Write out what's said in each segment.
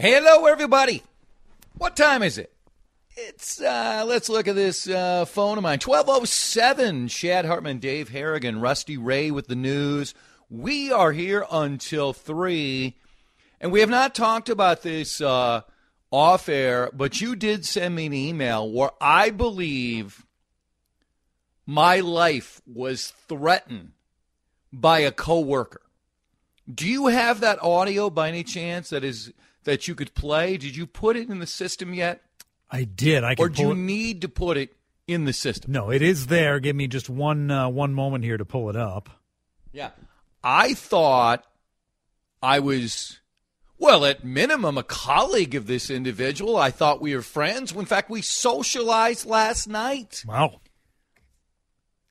Hello, everybody. What time is it? It's, uh, let's look at this uh, phone of mine. 1207. Chad Hartman, Dave Harrigan, Rusty Ray with the news. We are here until 3. And we have not talked about this uh, off air, but you did send me an email where I believe my life was threatened by a coworker. Do you have that audio by any chance that is that you could play? Did you put it in the system yet? I did. I Or do you it. need to put it in the system? No, it is there. Give me just one uh, one moment here to pull it up. Yeah. I thought I was, well, at minimum, a colleague of this individual. I thought we were friends. In fact, we socialized last night. Wow.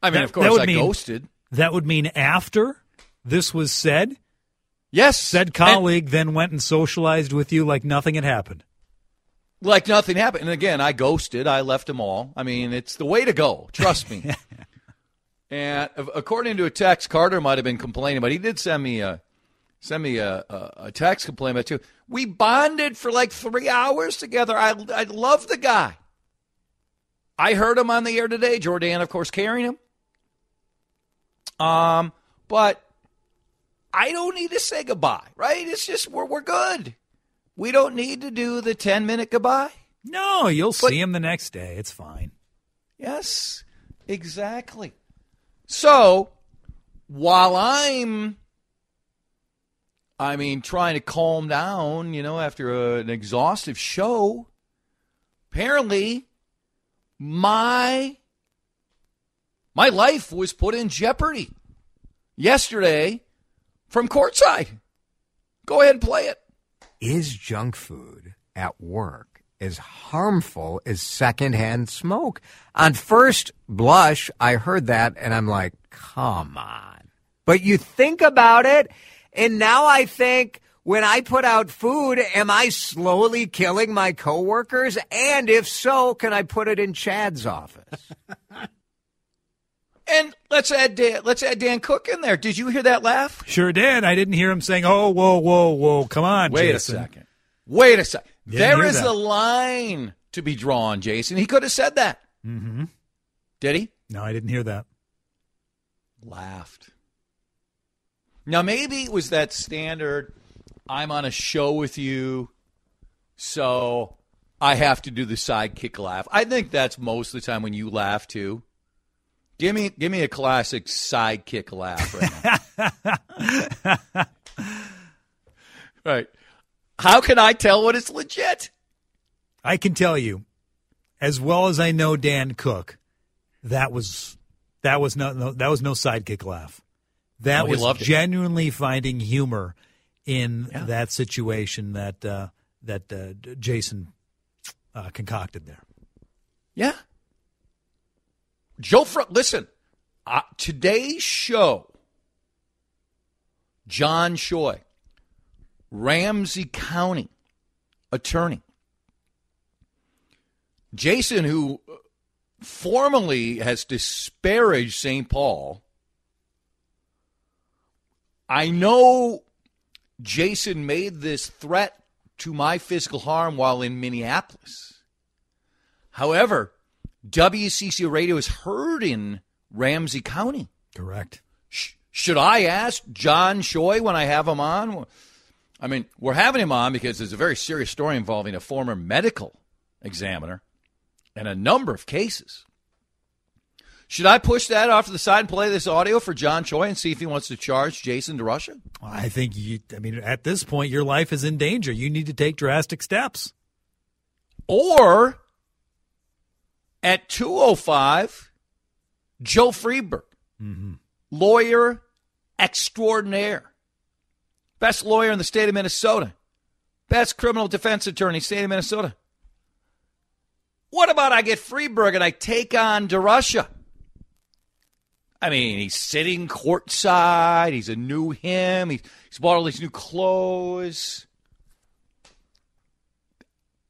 I mean, That- of course, I mean- ghosted. That would mean after this was said, Yes. said and- colleague then went and socialized with you like nothing had happened. like nothing happened. And again, I ghosted. I left them all. I mean, it's the way to go. Trust me. and according to a text, Carter might have been complaining, but he did send me a send me a, a, a text complaining about too. We bonded for like three hours together. I I love the guy. I heard him on the air today. Jordan, of course, carrying him. Um, but I don't need to say goodbye, right? It's just we're we're good. We don't need to do the 10 minute goodbye. No, you'll But- see him the next day. It's fine. Yes, exactly. So while I'm, I mean, trying to calm down, you know, after a, an exhaustive show, apparently my my life was put in jeopardy yesterday from courtside. Go ahead and play it. Is junk food at work as harmful as secondhand smoke? On first blush, I heard that and I'm like, come on. But you think about it, and now I think when I put out food, am I slowly killing my coworkers? And if so, can I put it in Chad's office? And let's add Dan, let's add Dan Cook in there. Did you hear that laugh? Sure did. I didn't hear him saying, "Oh, whoa, whoa, whoa, come on, Wait Jason." a second. Wait a second. Didn't There hear is that. a line to be drawn, Jason. He could have said that. Mm-hmm. Did he? No, I didn't hear that. Laughed. Now maybe it was that standard. I'm on a show with you, so I have to do the sidekick laugh. I think that's most of the time when you laugh too. Give me, give me a classic sidekick laugh right now. right. How can I tell when it's legit? I can tell you, as well as I know Dan Cook, that was that was no, no that was no sidekick laugh. That Oh, was loved it. genuinely finding humor in Yeah. that situation that uh, that uh, Jason uh, concocted there. Yeah. Joe, Fr- listen, uh, today's show, John Choi, Ramsey County attorney, Jason, who formally has disparaged St. Paul. I know Jason made this threat to my physical harm while in Minneapolis. However, WCCO Radio is heard in Ramsey County. Correct. Sh- should I ask John Choi when I have him on? I mean, we're having him on because there's a very serious story involving a former medical examiner and a number of cases. Should I push that off to the side and play this audio for John Choi and see if he wants to charge Jason DeRusha? I think you. I mean, at this point, your life is in danger. You need to take drastic steps. Or at 205, Joe Freeberg, mm-hmm. lawyer extraordinaire, best lawyer in the state of Minnesota, best criminal defense attorney, state of Minnesota. What about I get Freeberg and I take on DeRusha? I mean, he's sitting courtside. He's a new him. He's, he's bought all these new clothes.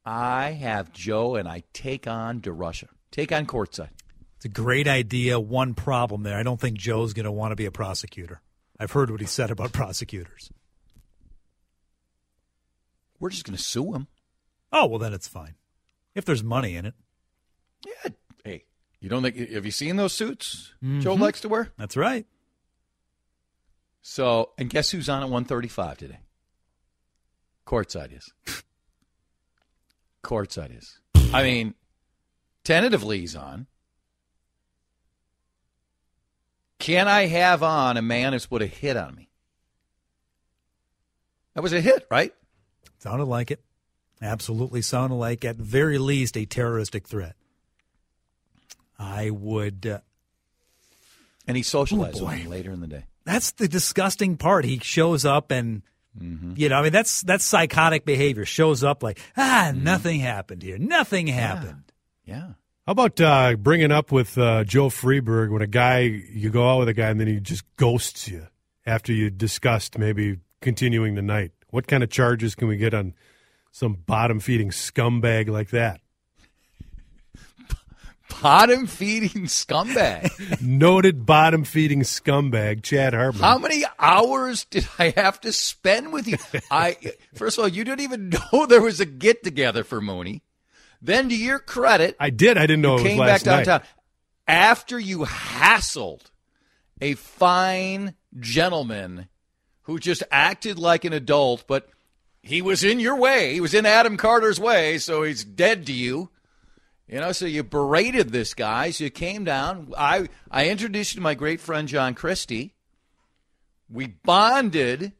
I have Joe and I take on DeRusha. Take on courtside. It's a great idea. One problem there. I don't think Joe's going to want to be a prosecutor. I've heard what he said about prosecutors. We're just going to sue him. Oh well, then it's fine. If there's money in it, Yeah. Hey, you don't think? Have you seen those suits Joe mm-hmm. likes to wear? that's right. So, and guess who's on at 135 today? Courtside is. Courtside is. I mean, tentatively he's on. Can I have on a man who's put a hit on me? That was a hit, right? Sounded like it. Absolutely sounded like, at very least, a terroristic threat. I would. Uh, And he socialized Oh, with him later in the day. that's the disgusting part. He shows up and, you know, I mean, that's that's psychotic behavior. Shows up like, ah, nothing happened here. Nothing happened. Yeah. How about uh, bringing up with uh, Joe Freeberg when a guy you go out with a guy and then he just ghosts you after you discussed maybe continuing the night? What kind of charges can we get on some bottom feeding scumbag like that? Bottom feeding scumbag. Noted bottom feeding scumbag Chad Hartman. How many hours did I have to spend with you? I first of all, you didn't even know there was a get together for Mooney. Then, to your credit, I did. I didn't know it was came back last night. downtown after you hassled a fine gentleman who just acted like an adult, but he was in your way. He was in Adam Carter's way, so he's dead to you. You know, so you berated this guy. So you came down. I I introduced you to my great friend John Christie. We bonded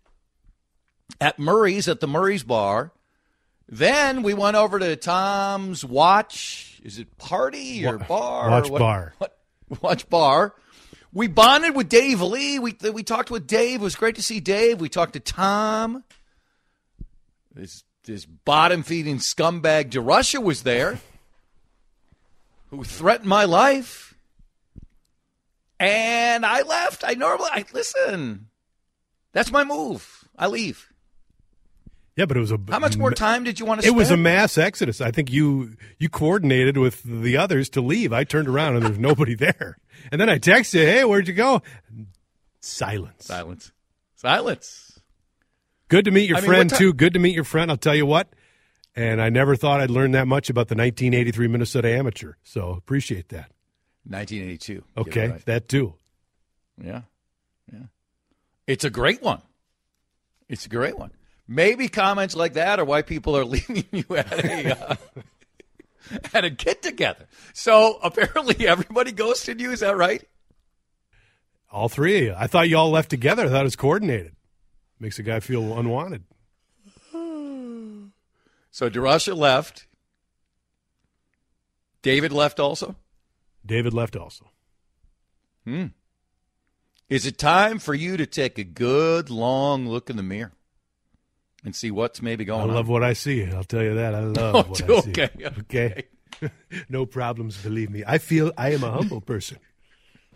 at Murray's at the Murray's bar. Then we went over to Tom's Watch. Is it party or bar? or Watch what- bar. What, watch bar. We bonded with Dave Lee. We we talked with Dave. It was great to see Dave. We talked to Tom. This this bottom feeding scumbag DeRusha was there, who threatened my life. And I left. I normally I listen. That's my move. I leave. Yeah, but it was a. How much more time did you want to It spend? was a mass exodus. I think you you coordinated with the others to leave. I turned around and there's nobody there. And then I texted, "Hey, where'd you go?" Silence. silence. Silence. Good to meet your I friend what ti- too. Good to meet your friend. I'll tell you what. And I never thought I'd learn that much about the 1983 Minnesota Amateur. So appreciate that. 1982. Okay, right. that too. Yeah. Yeah. It's a great one. It's a great one. Maybe comments like that are why people are leaving you at a uh, at a get together. So apparently everybody ghosted you. Is that right? All three of you. I thought you all left together. I thought it was coordinated. Makes a guy feel unwanted. So DeRusha left. David left also. David left also. Hmm. Is it time for you to take a good long look in the mirror and see what's maybe going on. I love on? what I see. I'll tell you that. I love Oh, what I see. okay, Okay. no problems, believe me. I feel I am a humble person.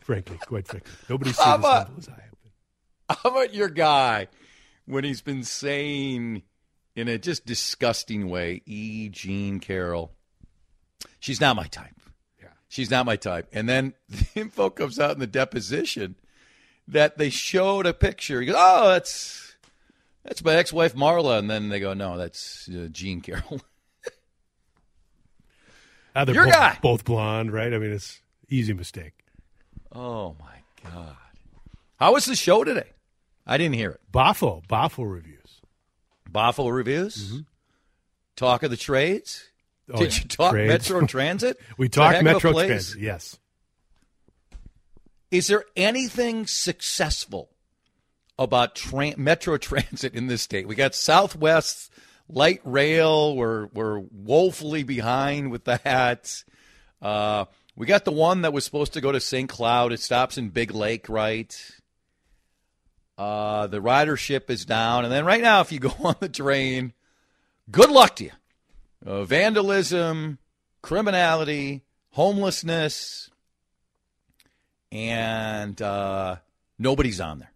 frankly, quite frankly. Nobody's seen How as humble as I have been. How about your guy when he's been saying in a just disgusting way, E. Jean Carroll, she's not my type. Yeah. She's not my type. And then the info comes out in the deposition that they showed a picture. He goes, oh, that's that's my ex-wife Marla. And then they go, no, that's uh, Jean Carroll. Ah, they're Your both, guy. both blonde, right? I mean, it's easy mistake. oh my God! How was the show today? I didn't hear it. Boffo, Boffo reviews. Boffo reviews. Talk of the trades. Oh, Did yeah. you talk Trades. Metro Transit? We It's a heck talked Metro. Transit. Yes. Is there anything successful about tran- Metro Transit in this state? We got Southwest Light Rail. We're we're woefully behind with that. Uh, we got the one that was supposed to go to St. Cloud. It stops in Big Lake, right? Uh, the ridership is down, and then right now, if you go on the train, good luck to you. Uh, vandalism, criminality, homelessness, and uh, nobody's on there.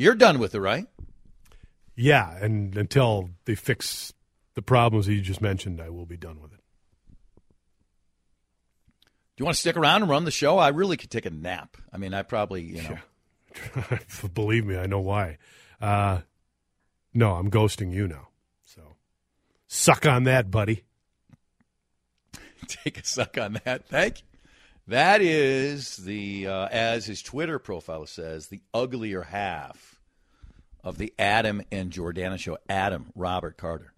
You're done with it, right? Yeah, and until they fix the problems that you just mentioned, I will be done with it. Do you want to stick around and run the show? I really could take a nap. I mean, I probably, you know. Believe me, I know why. Uh, no, I'm ghosting you now. So Suck on that, buddy. Take a suck on that. Thank you. That is the, uh, as his Twitter profile says, the uglier half of the Adam and Jordana show. Adam, Robert Carter.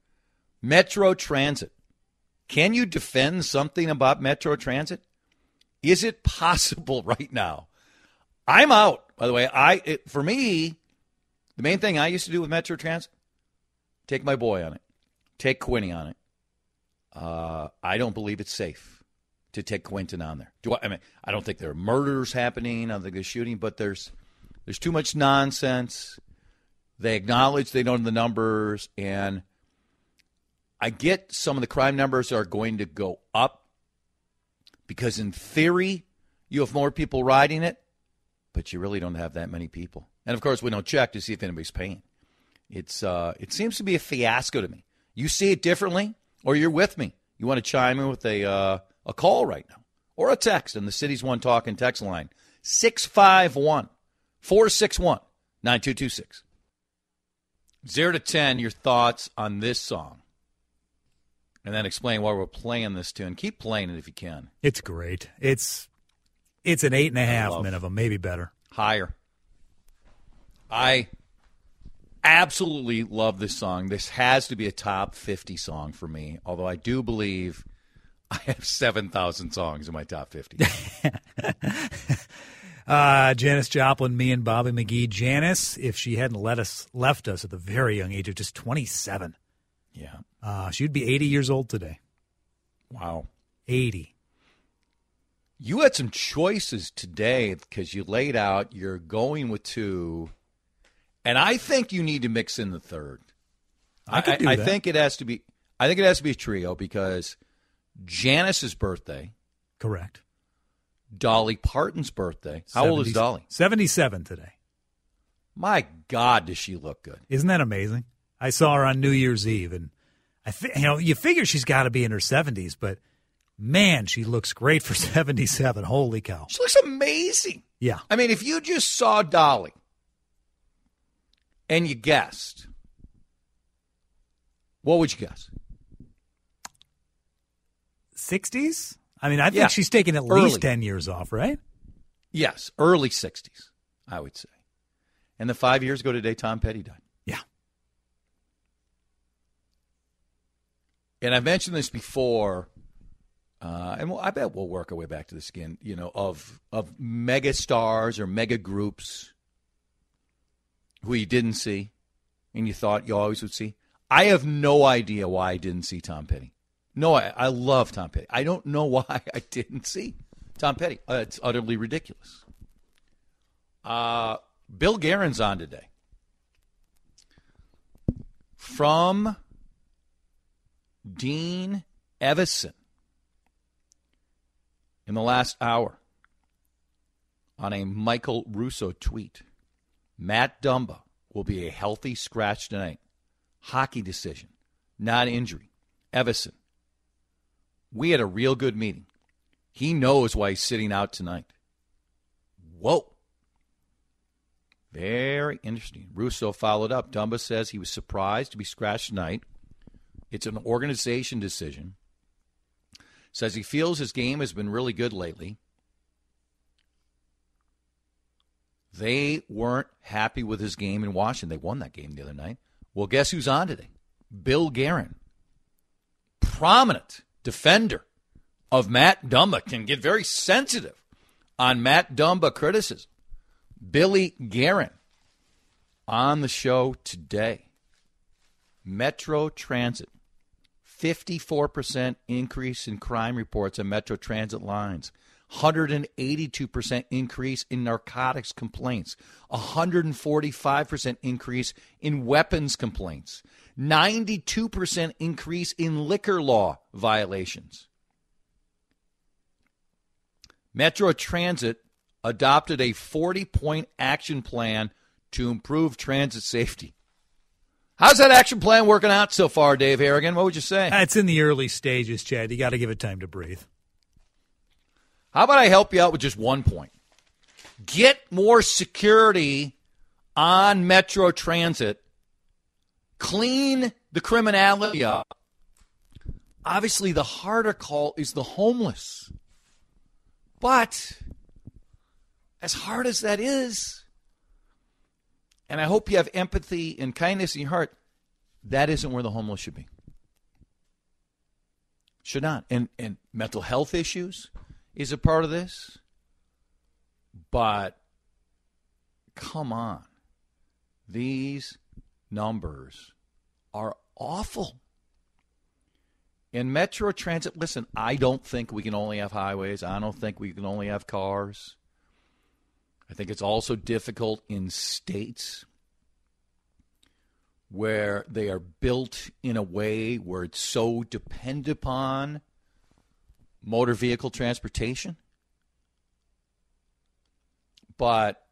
Metro Transit. Can you defend something about Metro Transit? Is it possible right now? I'm out. By the way, I it, for me, the main thing I used to do with Metro Transit, take my boy on it, take Quinny on it. Uh, I don't believe it's safe to take Quentin on there. Do I, I mean I don't think there are murders happening. I don't think there's shooting, but there's there's too much nonsense. They acknowledge they don't know the numbers, and I get some of the crime numbers are going to go up because, in theory, you have more people riding it, but you really don't have that many people. And of course, we don't check to see if anybody's paying. It's uh, it seems to be a fiasco to me. You see it differently, or you're with me. You want to chime in with a uh, a call right now or a text in the city's One Talk and Text line 651 461 9226. 0 to 10, your thoughts on this song. And then explain why we're playing this tune. Keep playing it if you can. It's great. It's it's an eight and a half minimum, maybe better. Higher. I absolutely love this song. This has to be a top 50 song for me, although I do believe I have 7,000 songs in my top 50. Uh, Janis Joplin, me and Bobby McGee. Janis, if she hadn't let us left us at the very young age of just 27, yeah. uh, she'd be 80 years old today. Wow. 80. You had some choices today because you laid out you're going with two, and I think you need to mix in the third. I could do I that. think it has to be. I think it has to be a trio because Janis's birthday, Correct. Dolly Parton's birthday. How old is 70 Dolly? 77 today. My God, does she look good? Isn't that amazing? I saw her on New Year's Eve, and I you know you figure she's got to be in her 70s, but man, she looks great for 77. Holy cow! She looks amazing. Yeah, I mean, if you just saw Dolly and you guessed, what would you guess? 60s. I mean, I think Yeah. she's taking at Early. least 10 years off, right? Yes, early 60s, I would say. And the five years ago today, Tom Petty died. Yeah. And I've mentioned this before, uh, and we'll, I bet we'll work our way back to the skin, you know, of of mega stars or mega groups who you didn't see and you thought you always would see. I have no idea why I didn't see Tom Petty. No, I, I love Tom Petty. I don't know why I didn't see Tom Petty. Uh, it's utterly ridiculous. Uh, Bill Guerin's on today. From Dean Evason in the last hour on a Michael Russo tweet. Matt Dumba will be a healthy scratch tonight. Hockey decision, not injury. Evason, we had a real good meeting. He knows why he's sitting out tonight. Whoa. Very interesting. Russo followed up. Dumba says he was surprised to be scratched tonight. It's an organization decision. Says he feels his game has been really good lately. They weren't happy with his game in Washington. They won that game the other night. Well, guess who's on today? Bill Guerin. Prominent defender of Matt Dumba can get very sensitive on Matt Dumba criticism. Billy Guerin on the show today. Metro Transit. 54% increase in crime reports on Metro Transit lines. 182% increase in narcotics complaints. 145% increase in weapons complaints. 92% increase in liquor law violations. Metro Transit adopted a 40 point action plan to improve transit safety. How's that action plan working out so far, Dave Harrigan? What would you say? It's in the early stages, Chad. You got to give it time to breathe. How about I help you out with just one point? Get more security on Metro Transit, clean the criminality up, Obviously, the harder call is the homeless. But as hard as that is, and I hope you have empathy and kindness in your heart, that isn't where the homeless should be. Should not. And and mental health issues is a part of this. But come on. These numbers are awful. In Metro Transit, listen, I don't think we can only have highways. I don't think we can only have cars. I think it's also difficult in states where they are built in a way where it's so dependent upon motor vehicle transportation. But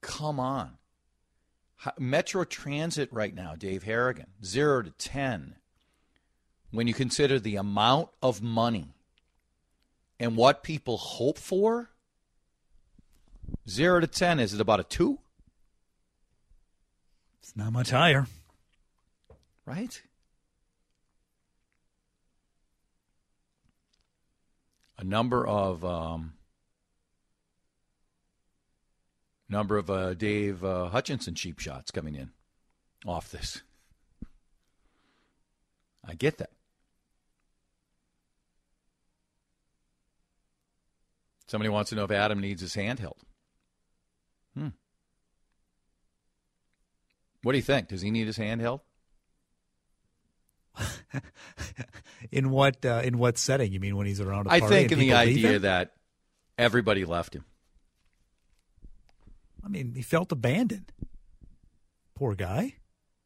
come on. Metro Transit right now, Dave Harrigan, 0 to 10 when you consider the amount of money and what people hope for, zero to 10, is it about a two? It's not much higher. Right? A number of um, number of uh, Dave uh, Hutchinson cheap shots coming in off this. I get that. Somebody wants to know if Adam needs his hand held. Hmm. What do you think? Does he need his hand held? in what uh, in what setting? You mean when he's around a party? I think in the idea that everybody left him. I mean, he felt abandoned. Poor guy.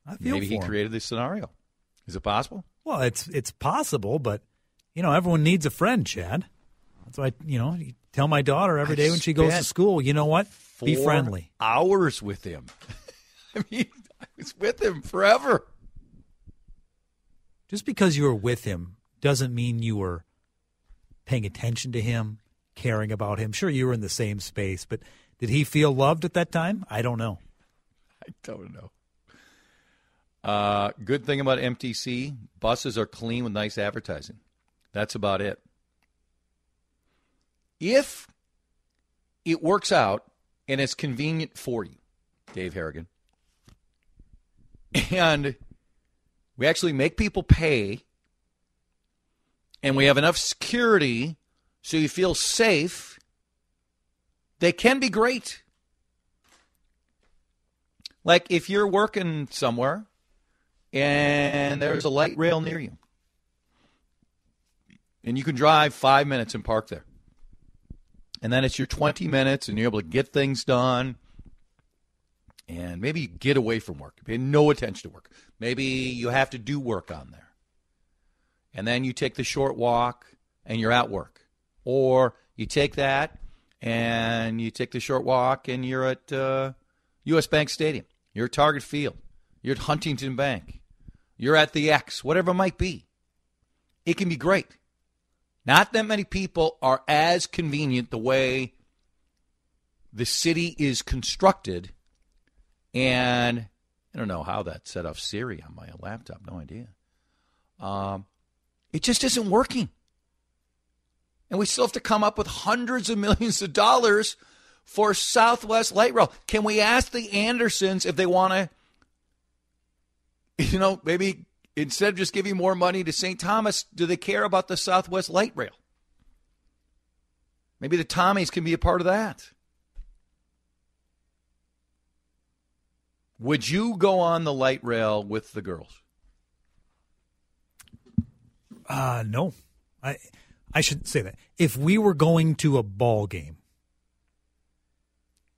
I feel Maybe he him. created this scenario. Is it possible? Well, it's it's possible, but you know, everyone needs a friend, Chad. That's why you know. You tell my daughter every I day when she goes to school. You know what? Be friendly. Hours with him. I mean, I was with him forever. Just because you were with him doesn't mean you were paying attention to him, caring about him. Sure, you were in the same space, but did he feel loved at that time? I don't know. I don't know. Uh, good thing about MTC buses are clean with nice advertising. That's about it. If it works out and it's convenient for you, Dave Harrigan, and we actually make people pay and we have enough security so you feel safe, they can be great. Like if you're working somewhere and there's a light rail near you, and you can drive five minutes and park there. And then it's your 20 minutes, and you're able to get things done. And maybe you get away from work, pay no attention to work. Maybe you have to do work on there. And then you take the short walk and you're at work. Or you take that and you take the short walk and you're at uh, U.S. Bank Stadium. You're at Target Field. You're at Huntington Bank. You're at the X, whatever it might be. It can be great. Not that many people are as convenient the way the city is constructed. And I don't know how that set off Siri on my laptop. No idea. Um, it just isn't working. And we still have to come up with hundreds of millions of dollars for Southwest Light Rail. Can we ask the Andersons if they want to, you know, maybe instead of just giving more money to St. Thomas, do they care about the Southwest Light Rail? Maybe the Tommies can be a part of that. Would you go on the light rail with the girls? Uh no. I I should say that. If we were going to a ball game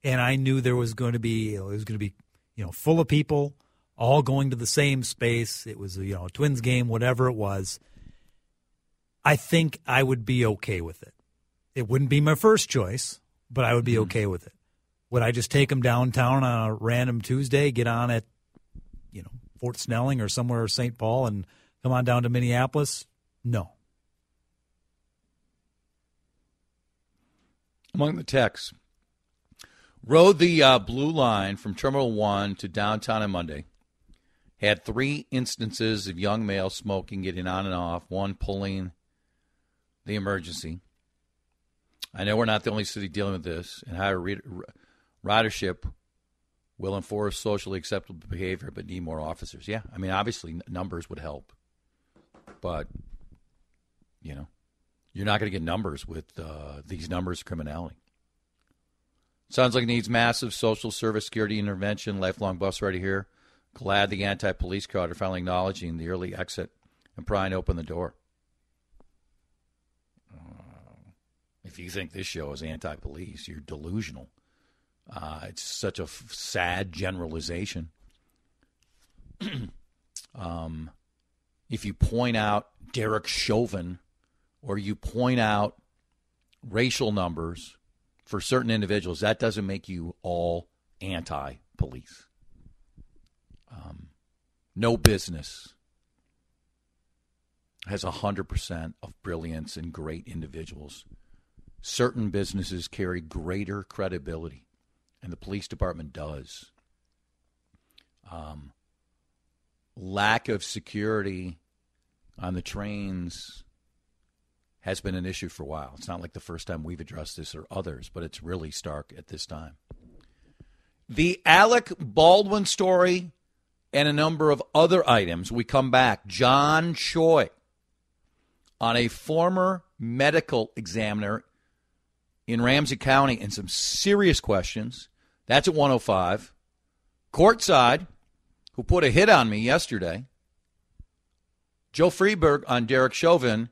and I knew there was going to be it was going to be, you know, full of people all going to the same space, it was you know, a Twins game, whatever it was, I think I would be okay with it. It wouldn't be my first choice, but I would be okay with it. Would I just take them downtown on a random Tuesday, get on at, you know, Fort Snelling or somewhere St. Paul and come on down to Minneapolis? No. Among the texts, rode the uh, blue line from Terminal 1 to downtown on Monday. had three instances of young males smoking, getting on and off, one pulling the emergency. I know we're not the only city dealing with this, and higher ridership will enforce socially acceptable behavior, but need more officers. Yeah, I mean, obviously numbers would help, but you know, you're not going to get numbers with uh, these numbers of criminality. Sounds like it needs massive social service security intervention. Lifelong bus right here. Glad the anti-police crowd are finally acknowledging the early exit and prying open the door. Uh, if you think this show is anti-police, you're delusional. Uh, it's such a f- sad generalization. um, if you point out Derek Chauvin or you point out racial numbers for certain individuals, that doesn't make you all anti police. Um, no business has 100% of brilliance and great individuals. Certain businesses carry greater credibility and the police department does. Um, lack of security on the trains has been an issue for a while. It's not like the first time we've addressed this or others, but it's really stark at this time. The Alec Baldwin story and a number of other items. We come back. John Choi on a former medical examiner in Ramsey County and some serious questions. That's at 105. Courtside, who put a hit on me yesterday. Joe Freeberg on Derek Chauvin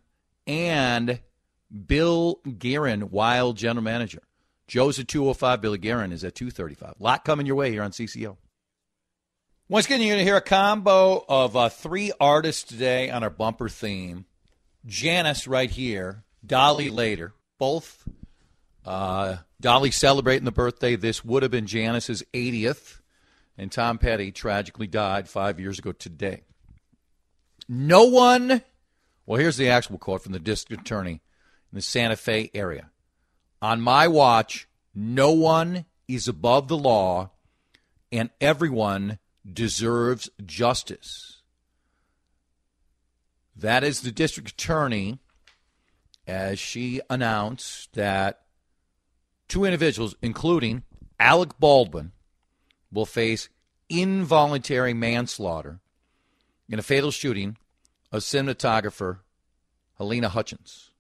and Bill Guerin, Wild general manager. Joe's at 205. Billy Guerin is at 235. A lot coming your way here on CCO. Once again, you're going to hear a combo of uh, three artists today on our bumper theme. Janis right here, Dolly later, both uh, Dolly celebrating the birthday. This would have been Janis's 80th, and Tom Petty tragically died five years ago today. No one, well, here's the actual quote from the district attorney in the Santa Fe area. On my watch, no one is above the law, and everyone deserves justice. That is the district attorney as she announced that Two individuals, including Alec Baldwin, will face involuntary manslaughter in a fatal shooting of cinematographer Halyna Hutchins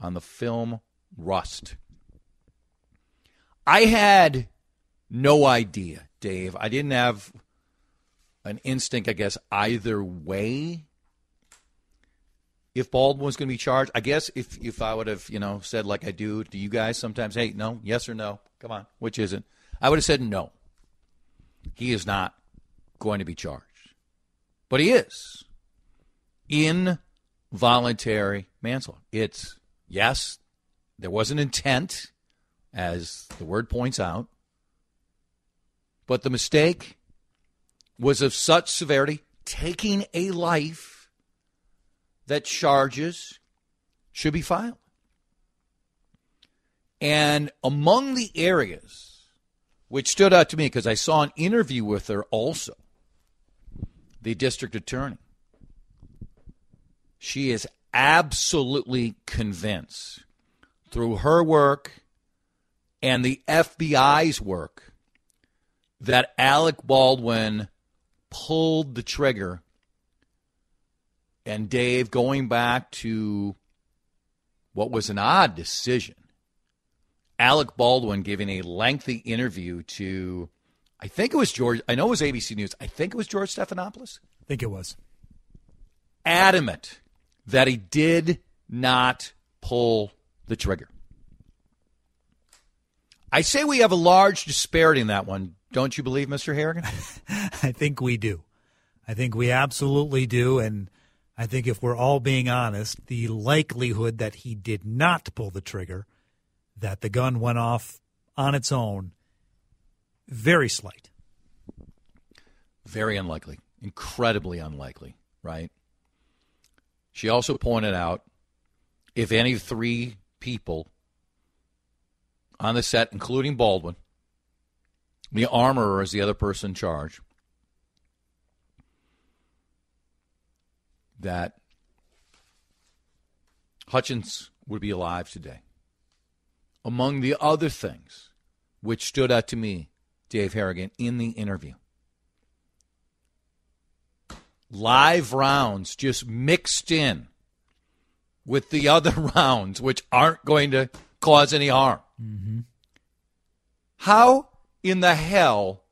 on the film Rust. I had no idea, Dave. I didn't have an instinct, I guess, either way if Baldwin was going to be charged. I guess if if I would have you know said like I do to you guys sometimes, hey, no, yes or no, come on, which is it? I would have said no. He is not going to be charged, but he is involuntary manslaughter. It's yes, there was an intent, as the word points out, but the mistake was of such severity, taking a life that charges should be filed. And among the areas which stood out to me, because I saw an interview with her also, the district attorney, she is absolutely convinced through her work and the FBI's work that Alec Baldwin pulled the trigger and Dave, going back to what was an odd decision, Alec Baldwin giving a lengthy interview to, I think it was George, I know it was ABC News, I think it was George Stephanopoulos. I think it was. Adamant that he did not pull the trigger. I say we have a large disparity in that one. Don't you believe, Mr. Harrigan? I think we do. I think we absolutely do. And I think if we're all being honest, the likelihood that he did not pull the trigger, that the gun went off on its own, very slight. Very unlikely. Incredibly unlikely, right? She also pointed out if any three people on the set, including Baldwin, the armorer is the other person in charge, that Hutchins would be alive today. Among the other things which stood out to me, Dave Harrigan, in the interview, live rounds just mixed in with the other rounds, which aren't going to cause any harm. Mm-hmm. How in the hell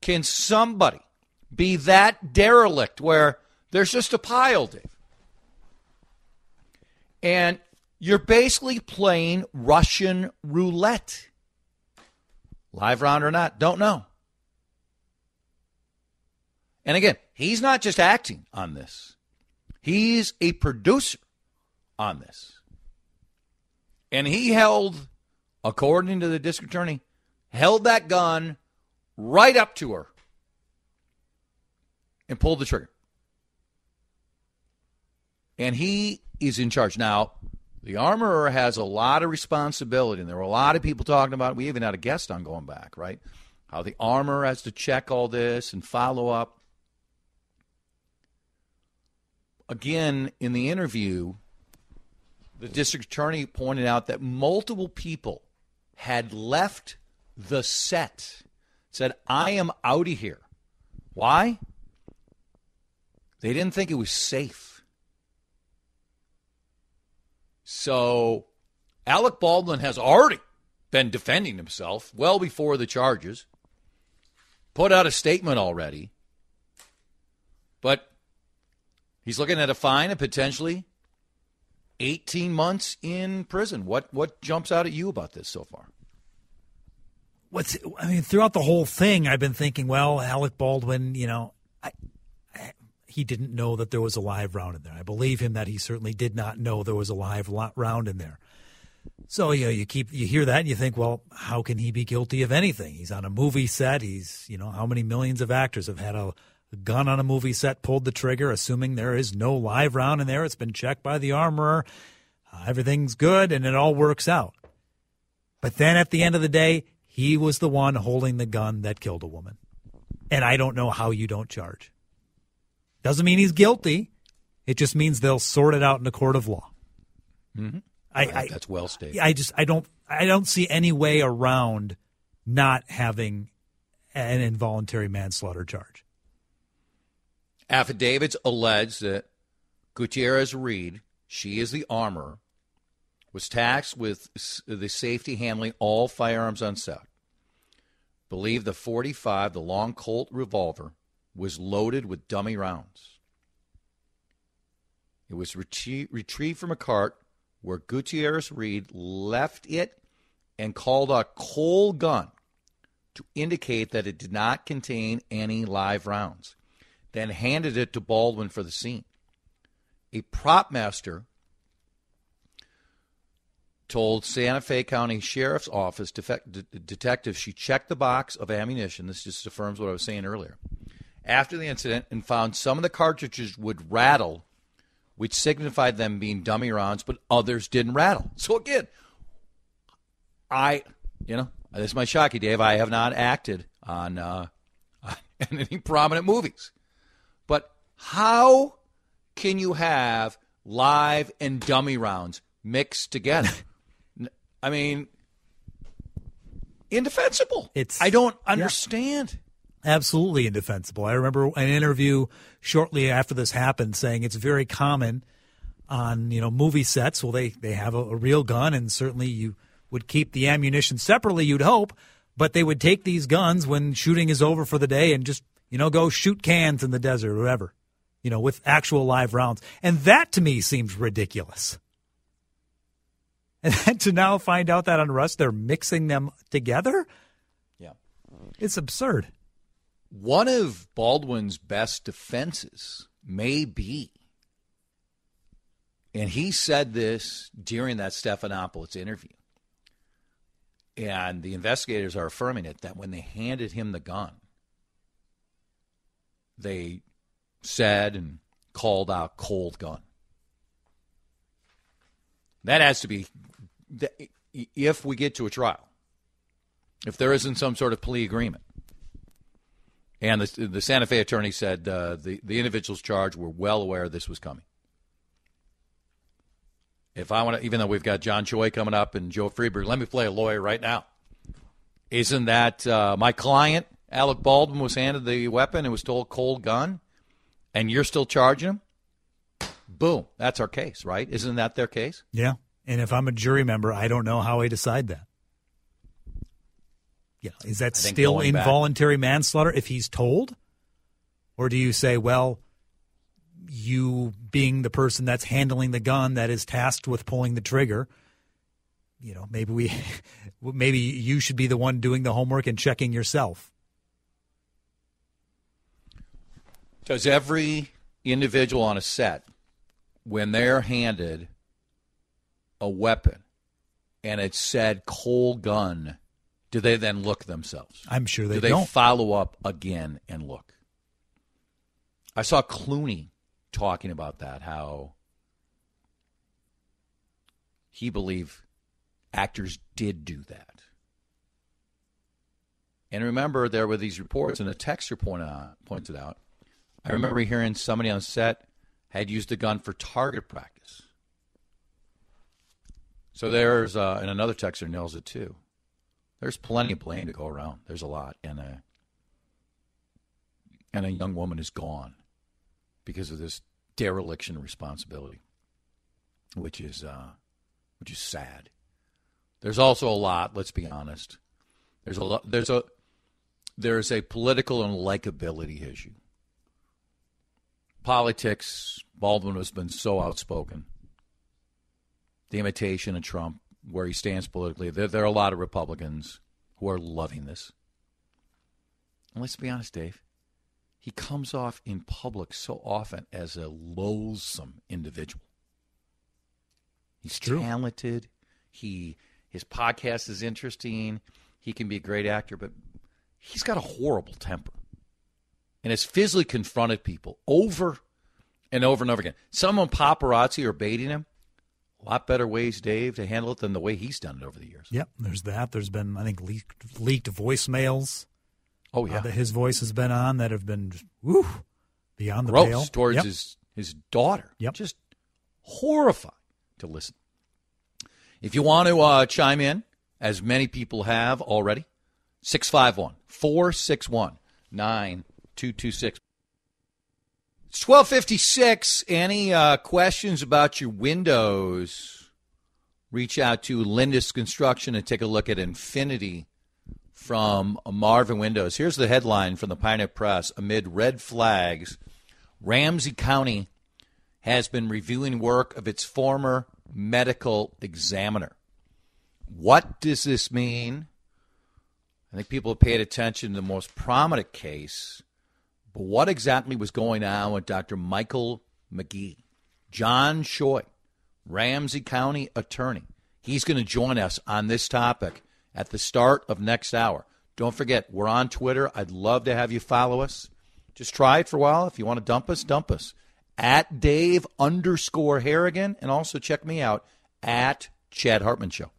can somebody be that derelict where there's just a pile, Dave? And you're basically playing Russian roulette. Live round or not, don't know. And again, he's not just acting on this, he's a producer on this. And he held, according to the district attorney, held that gun right up to her and pulled the trigger. And he is in charge. Now, the armorer has a lot of responsibility, and there were a lot of people talking about it. We even had a guest on going back, right? How the armorer has to check all this and follow up. Again, in the interview, the district attorney pointed out that multiple people had left the set, said, I am out of here. Why? They didn't think it was safe. So Alec Baldwin has already been defending himself well before the charges, put out a statement already, but he's looking at a fine and potentially 18 months in prison. What what jumps out at you about this so far? What's I mean, throughout the whole thing, I've been thinking, well, Alec Baldwin, you know, he didn't know that there was a live round in there. I believe him that he certainly did not know there was a live round in there. So you know, you keep you hear that and you think, well, how can he be guilty of anything? He's on a movie set. He's you know, how many millions of actors have had a gun on a movie set pulled the trigger, assuming there is no live round in there. It's been checked by the armorer. Uh, everything's good, and it all works out. But then at the end of the day, he was the one holding the gun that killed a woman. And I don't know how you don't charge. Doesn't mean he's guilty. It just means they'll sort it out in a court of law. Mm-hmm. I, I, that's well stated. I just I don't I don't see any way around not having an involuntary manslaughter charge. Affidavits allege that Gutierrez Reed, she is the armorer, was tasked with the safety handling all firearms on set. Believe the 45, the long Colt revolver, was loaded with dummy rounds. It was retrie- retrieved from a cart where Gutierrez Reed left it and called a cold gun to indicate that it did not contain any live rounds then handed it to Baldwin for the scene. A prop master told Santa Fe County Sheriff's Office defect, de- detective she checked the box of ammunition. This just affirms what I was saying earlier. After the incident, and found some of the cartridges would rattle, which signified them being dummy rounds, but others didn't rattle. So again, I, you know, this is my shocky, Dave. I have not acted on uh, in any prominent movies. But how can you have live and dummy rounds mixed together? I mean, indefensible. It's I don't understand. Yeah. Absolutely indefensible. I remember an interview shortly after this happened saying it's very common on you know movie sets. Well, they they have a, a real gun, and certainly you would keep the ammunition separately. You'd hope, but they would take these guns when shooting is over for the day and just you know, go shoot cans in the desert or whatever, you know, with actual live rounds. And that to me seems ridiculous. And then to now find out that on Rust they're mixing them together? Yeah. It's absurd. One of Baldwin's best defenses may be, and he said this during that Stephanopoulos interview, and the investigators are affirming it, that when they handed him the gun, they said and called out cold gun. That has to be, if we get to a trial, if there isn't some sort of plea agreement, And the, the Santa Fe attorney said uh, the, the individuals charged were well aware this was coming. If I want to, even though we've got John Choi coming up and Joe Freeberg, let me play a lawyer right now. Isn't that uh, my client, Alec Baldwin, was handed the weapon and was told cold gun, and you're still charging him? Boom. That's our case, right? Isn't that their case? Yeah. And if I'm a jury member, I don't know how I decide that. Yeah. Is that still going back- involuntary manslaughter if he's told? Or do you say, well, you being the person that's handling the gun that is tasked with pulling the trigger, you know, maybe we maybe you should be the one doing the homework and checking yourself. Does every individual on a set, when they're handed a weapon and it said cold gun, do they then look themselves? I'm sure they do they don't. follow up again and look? I saw Clooney talking about that, how he believed actors did do that. And remember, there were these reports, and a texter pointed out, pointed out. I remember hearing somebody on set had used a gun for target practice. So there's, uh, and another texter nails it too. There's plenty of blame to go around. There's a lot, and a and a young woman is gone because of this dereliction of responsibility, which is uh, which is sad. There's also a lot. Let's be honest. There's a lot. There's a there's a political and likability issue. Politics. Baldwin has been so outspoken. The imitation of Trump, where he stands politically. There, there are a lot of Republicans who are loving this. And let's be honest, Dave. He comes off in public so often as a loathsome individual. He's True. talented. He his podcast is interesting. He can be a great actor, but he's got a horrible temper. And has physically confronted people over and over and over again. Someone paparazzi are baiting him. A lot better ways, Dave, to handle it than the way he's done it over the years. Yep, there's that. There's been, I think, leaked, leaked voicemails Oh uh, yeah, that his voice has been on that have been, woo, beyond the gross pale. towards Yep. his his daughter. Yep. just horrifying to listen. If you want to uh, chime in, as many people have already, 651 461 9226. It's 1256. Any uh, questions about your windows? Reach out to Lindus Construction and take a look at Infinity from Marvin Windows. Here's the headline from the Pioneer Press. Amid red flags, Ramsey County has been reviewing work of its former medical examiner. What does this mean? I think people have paid attention to the most prominent case, what exactly was going on with Dr. Michael McGee? John Choi, Ramsey County attorney. He's going to join us on this topic at the start of next hour. Don't forget, we're on Twitter. I'd love to have you follow us. Just try it for a while. If you want to dump us, dump us. At Dave underscore Harrigan. And also check me out at Chad Hartman Show.